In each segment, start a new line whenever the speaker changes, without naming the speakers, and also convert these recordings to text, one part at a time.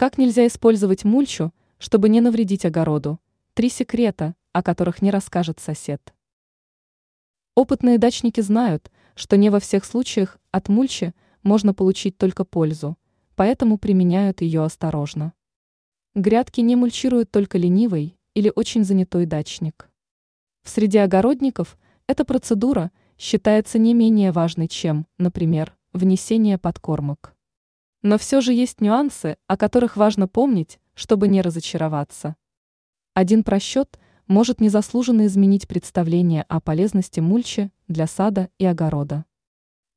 Как нельзя использовать мульчу, чтобы не навредить огороду? Три секрета, о которых не расскажет сосед. Опытные дачники знают, что не во всех случаях от мульчи можно получить только пользу, поэтому применяют ее осторожно. Грядки не мульчируют только ленивый или очень занятой дачник. В среде огородников эта процедура считается не менее важной, чем, например, внесение подкормок. Но все же есть нюансы, о которых важно помнить, чтобы не разочароваться. Один просчет может незаслуженно изменить представление о полезности мульчи для сада и огорода.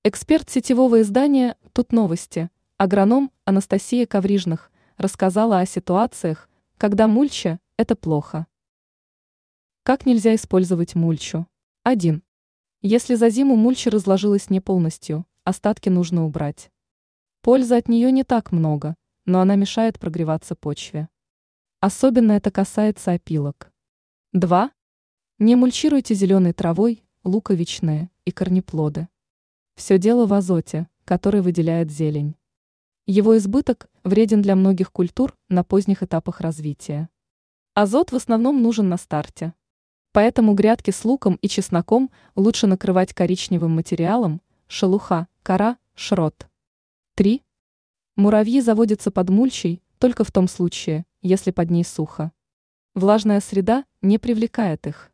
Эксперт сетевого издания «Тут новости», агроном Анастасия Коврижных, рассказала о ситуациях, когда мульча – это плохо. Как нельзя использовать мульчу? 1. Если за зиму мульча разложилась не полностью, остатки нужно убрать. Пользы от нее не так много, но она мешает прогреваться почве. Особенно это касается опилок. 2. Не мульчируйте зеленой травой, луковичные и корнеплоды. Все дело в азоте, который выделяет зелень. Его избыток вреден для многих культур на поздних этапах развития. Азот в основном нужен на старте. Поэтому грядки с луком и чесноком лучше накрывать коричневым материалом, шелуха, кора, шрот. 3. Муравьи заводятся под мульчей только в том случае, если под ней сухо. Влажная среда не привлекает их.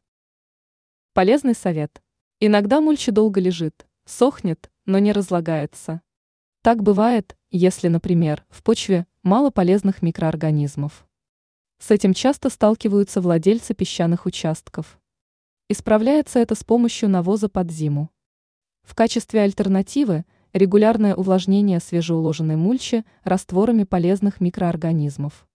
Полезный совет. Иногда мульча долго лежит, сохнет, но не разлагается. Так бывает, если, например, в почве мало полезных микроорганизмов. С этим часто сталкиваются владельцы песчаных участков. Исправляется это с помощью навоза под зиму. В качестве альтернативы – регулярное увлажнение свежеуложенной мульчи растворами полезных микроорганизмов.